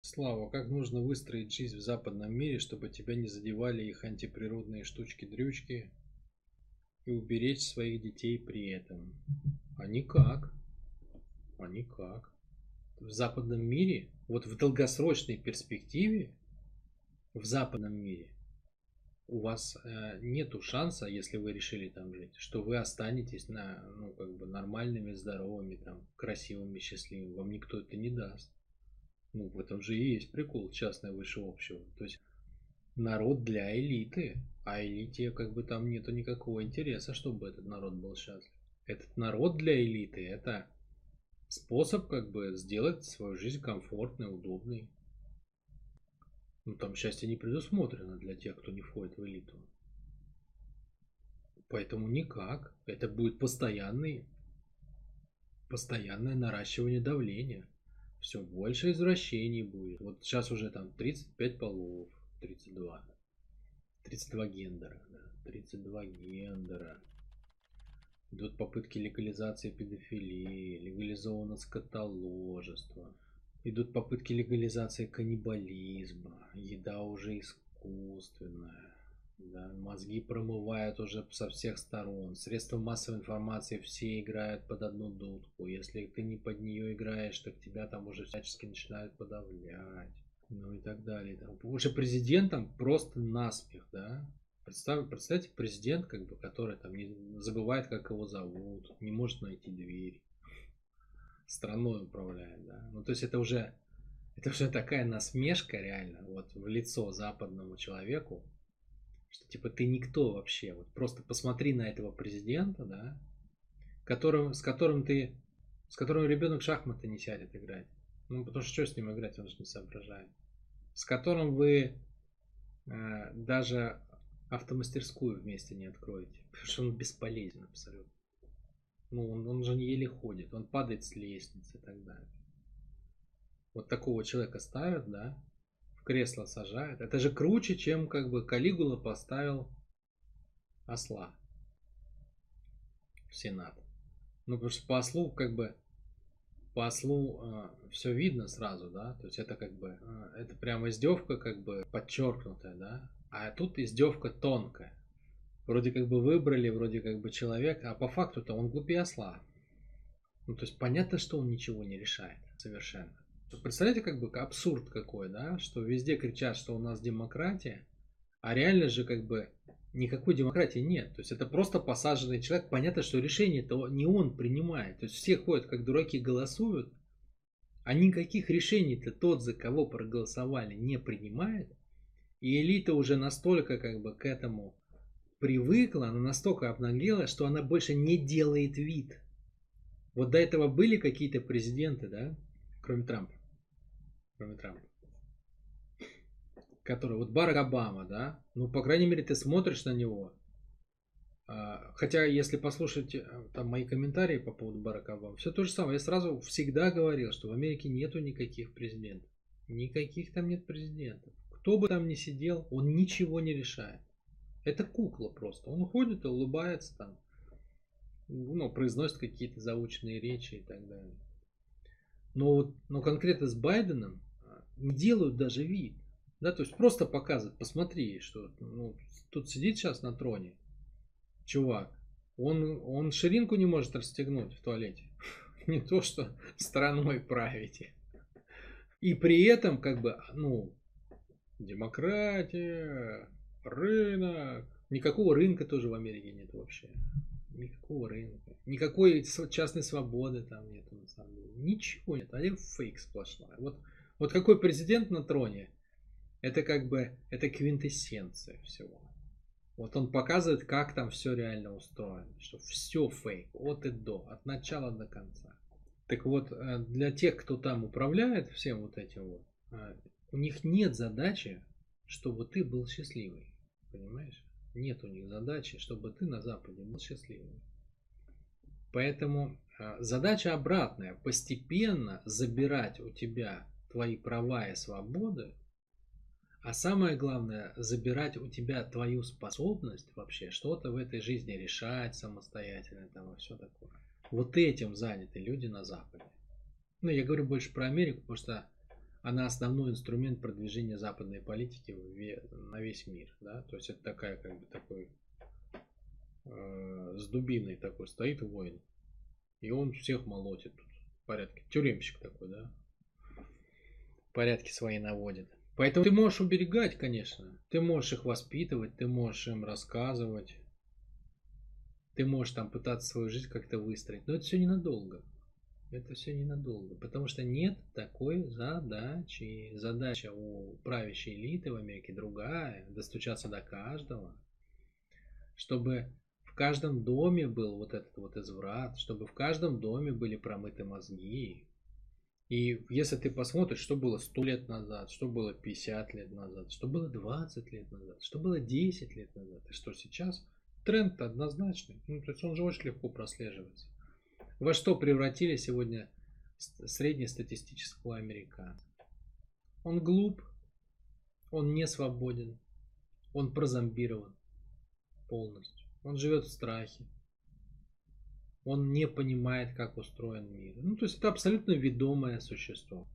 Слава, как нужно выстроить жизнь в западном мире, чтобы тебя не задевали их антиприродные штучки-дрючки и уберечь своих детей при этом? А никак. А никак. В западном мире, вот в долгосрочной перспективе, в западном мире, у вас э, нету шанса, если вы решили там жить, что вы останетесь на, ну, как бы нормальными, здоровыми, там, красивыми, счастливыми. Вам никто это не даст. Ну, в этом же и есть прикол частное выше общего. То есть народ для элиты, а элите как бы там нету никакого интереса, чтобы этот народ был счастлив. Этот народ для элиты это способ как бы сделать свою жизнь комфортной, удобной. Ну там счастье не предусмотрено для тех, кто не входит в элиту. Поэтому никак. Это будет постоянный, постоянное наращивание давления все больше извращений будет. Вот сейчас уже там 35 полов, 32. 32 гендера, да, 32 гендера. Идут попытки легализации педофилии, легализовано скотоложество. Идут попытки легализации каннибализма, еда уже искусственная. Да, мозги промывают уже со всех сторон. Средства массовой информации все играют под одну дудку. Если ты не под нее играешь, так тебя там уже всячески начинают подавлять. Ну и так далее. Там, уже президентом просто наспех, да? Представь, представьте, президент, как бы, который там не забывает, как его зовут, не может найти дверь, страной управляет, да. Ну, то есть это уже, это уже такая насмешка реально, вот в лицо западному человеку, что типа ты никто вообще. Вот просто посмотри на этого президента, да, которым, с которым ты, с которым ребенок шахматы не сядет играть. Ну, потому что что с ним играть, он же не соображает. С которым вы э, даже автомастерскую вместе не откроете. Потому что он бесполезен абсолютно. Ну, он, он же еле ходит, он падает с лестницы и так далее. Вот такого человека ставят, да, кресло сажают. Это же круче, чем как бы Калигула поставил осла в Сенат. Ну, потому что по ослу как бы по ослу э, все видно сразу, да, то есть это как бы, э, это прямо издевка как бы подчеркнутая, да, а тут издевка тонкая. Вроде как бы выбрали, вроде как бы человек, а по факту-то он глупее осла. Ну, то есть понятно, что он ничего не решает совершенно. Представляете, как бы абсурд какой, да, что везде кричат, что у нас демократия, а реально же как бы никакой демократии нет. То есть это просто посаженный человек. Понятно, что решение-то не он принимает. То есть все ходят как дураки, голосуют, а никаких решений-то тот, за кого проголосовали, не принимает. И элита уже настолько как бы к этому привыкла, она настолько обнаглела, что она больше не делает вид. Вот до этого были какие-то президенты, да, кроме Трампа, кроме Трампа. Который, вот Барак Обама, да, ну, по крайней мере, ты смотришь на него. А, хотя, если послушать э, там мои комментарии по поводу Барака Обамы, все то же самое. Я сразу всегда говорил, что в Америке нету никаких президентов. Никаких там нет президентов. Кто бы там ни сидел, он ничего не решает. Это кукла просто. Он ходит и улыбается там, ну, произносит какие-то заученные речи и так далее. Но, вот, но конкретно с Байденом делают даже вид. Да, то есть просто показывают, посмотри, что ну, тут сидит сейчас на троне чувак, он, он ширинку не может расстегнуть в туалете. Не то, что страной правите. И при этом, как бы, ну, демократия, рынок. Никакого рынка тоже в Америке нет вообще. Никакого рынка. Никакой частной свободы там нету на самом деле. Ничего нет. Один фейк сплошной. Вот, вот какой президент на троне, это как бы, это квинтэссенция всего. Вот он показывает, как там все реально устроено. Что все фейк. От и до. От начала до конца. Так вот, э, для тех, кто там управляет всем вот этим вот, э, у них нет задачи, чтобы ты был счастливый. Понимаешь? Нет у них задачи, чтобы ты на Западе был счастливым. Поэтому а, задача обратная. Постепенно забирать у тебя твои права и свободы, а самое главное, забирать у тебя твою способность вообще что-то в этой жизни решать самостоятельно там и все такое. Вот этим заняты люди на Западе. Ну, я говорю больше про Америку, потому что она основной инструмент продвижения западной политики на весь мир, да, то есть это такая, как бы, такой э, с дубиной такой стоит воин, и он всех молотит тут в порядке, тюремщик такой, да, порядки свои наводит. Поэтому ты можешь уберегать, конечно, ты можешь их воспитывать, ты можешь им рассказывать, ты можешь там пытаться свою жизнь как-то выстроить, но это все ненадолго. Это все ненадолго, потому что нет такой задачи. Задача у правящей элиты в Америке другая, достучаться до каждого, чтобы в каждом доме был вот этот вот изврат, чтобы в каждом доме были промыты мозги. И если ты посмотришь, что было 100 лет назад, что было 50 лет назад, что было 20 лет назад, что было 10 лет назад, и что сейчас, тренд однозначный. Ну, то есть он же очень легко прослеживается. Во что превратили сегодня среднестатистического американца? Он глуп, он не свободен, он прозомбирован полностью. Он живет в страхе. Он не понимает, как устроен мир. Ну, то есть это абсолютно ведомое существо.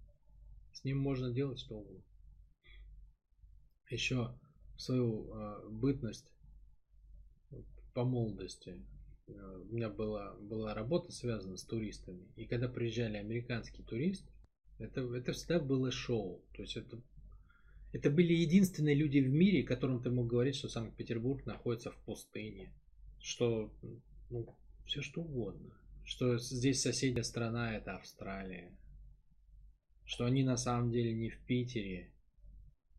С ним можно делать что угодно. Еще в свою э, бытность по молодости Э, у меня была, была работа связана с туристами. И когда приезжали американские туристы, это, это всегда было шоу. То есть это, это были единственные люди в мире, которым ты мог говорить, что Санкт-Петербург находится в пустыне. Что ну, все что угодно. Что здесь соседняя страна это Австралия. Что они на самом деле не в Питере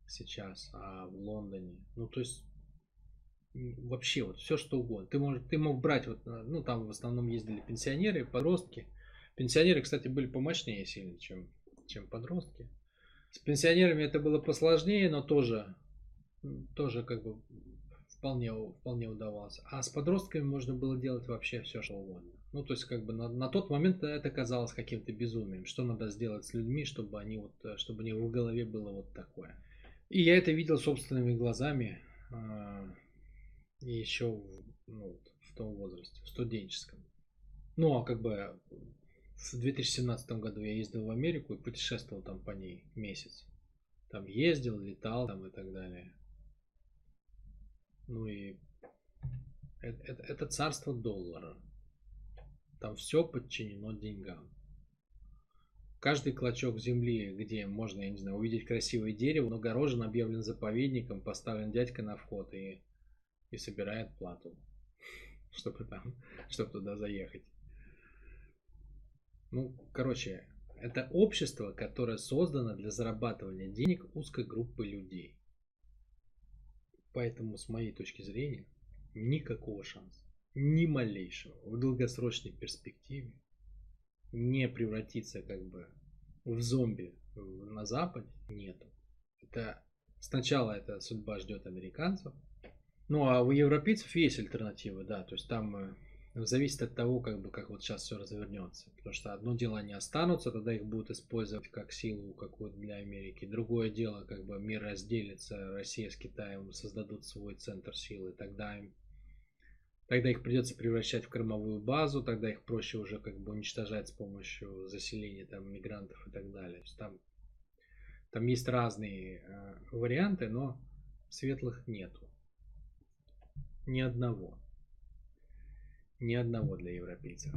сейчас, а в Лондоне. Ну, то есть вообще вот все что угодно. Ты, мог, ты мог брать, вот, э, ну там в основном ездили пенсионеры, подростки. Пенсионеры, кстати, были помощнее сильно, чем, чем подростки. С пенсионерами это было посложнее, но тоже, тоже как бы вполне, вполне удавалось. А с подростками можно было делать вообще все, что угодно. Ну, то есть, как бы на, на тот момент это казалось каким-то безумием. Что надо сделать с людьми, чтобы они вот, э, чтобы у них в голове было вот такое. И я это видел собственными глазами а, и еще ну, в том возрасте, в студенческом. Ну, а как бы в 2017 году я ездил в Америку и путешествовал там по ней месяц. Там ездил, летал там и так далее. Ну и это, это, это царство доллара. Там все подчинено деньгам. Каждый клочок земли, где можно, я не знаю, увидеть красивое дерево, но огорожен, объявлен заповедником, поставлен дядька на вход и и собирает плату, чтобы там, чтобы туда заехать. Ну, короче, это общество, которое создано для зарабатывания денег узкой группы людей. Поэтому, с моей точки зрения, никакого шанса, ни малейшего в долгосрочной перспективе не превратиться как бы в зомби на Западе нету. Это сначала эта судьба ждет американцев, ну, а у европейцев есть альтернативы, да, то есть там э, зависит от того, как бы, как вот сейчас все развернется. Потому что одно дело они останутся, тогда их будут использовать как силу какую-то для Америки. Другое дело, как бы мир разделится, Россия с Китаем создадут свой центр силы, тогда им Тогда их придется превращать в кормовую базу, тогда их проще уже как бы уничтожать с помощью заселения там мигрантов и так далее. Там, там есть разные э, варианты, но светлых нету. Ни одного. Ни одного для европейцев.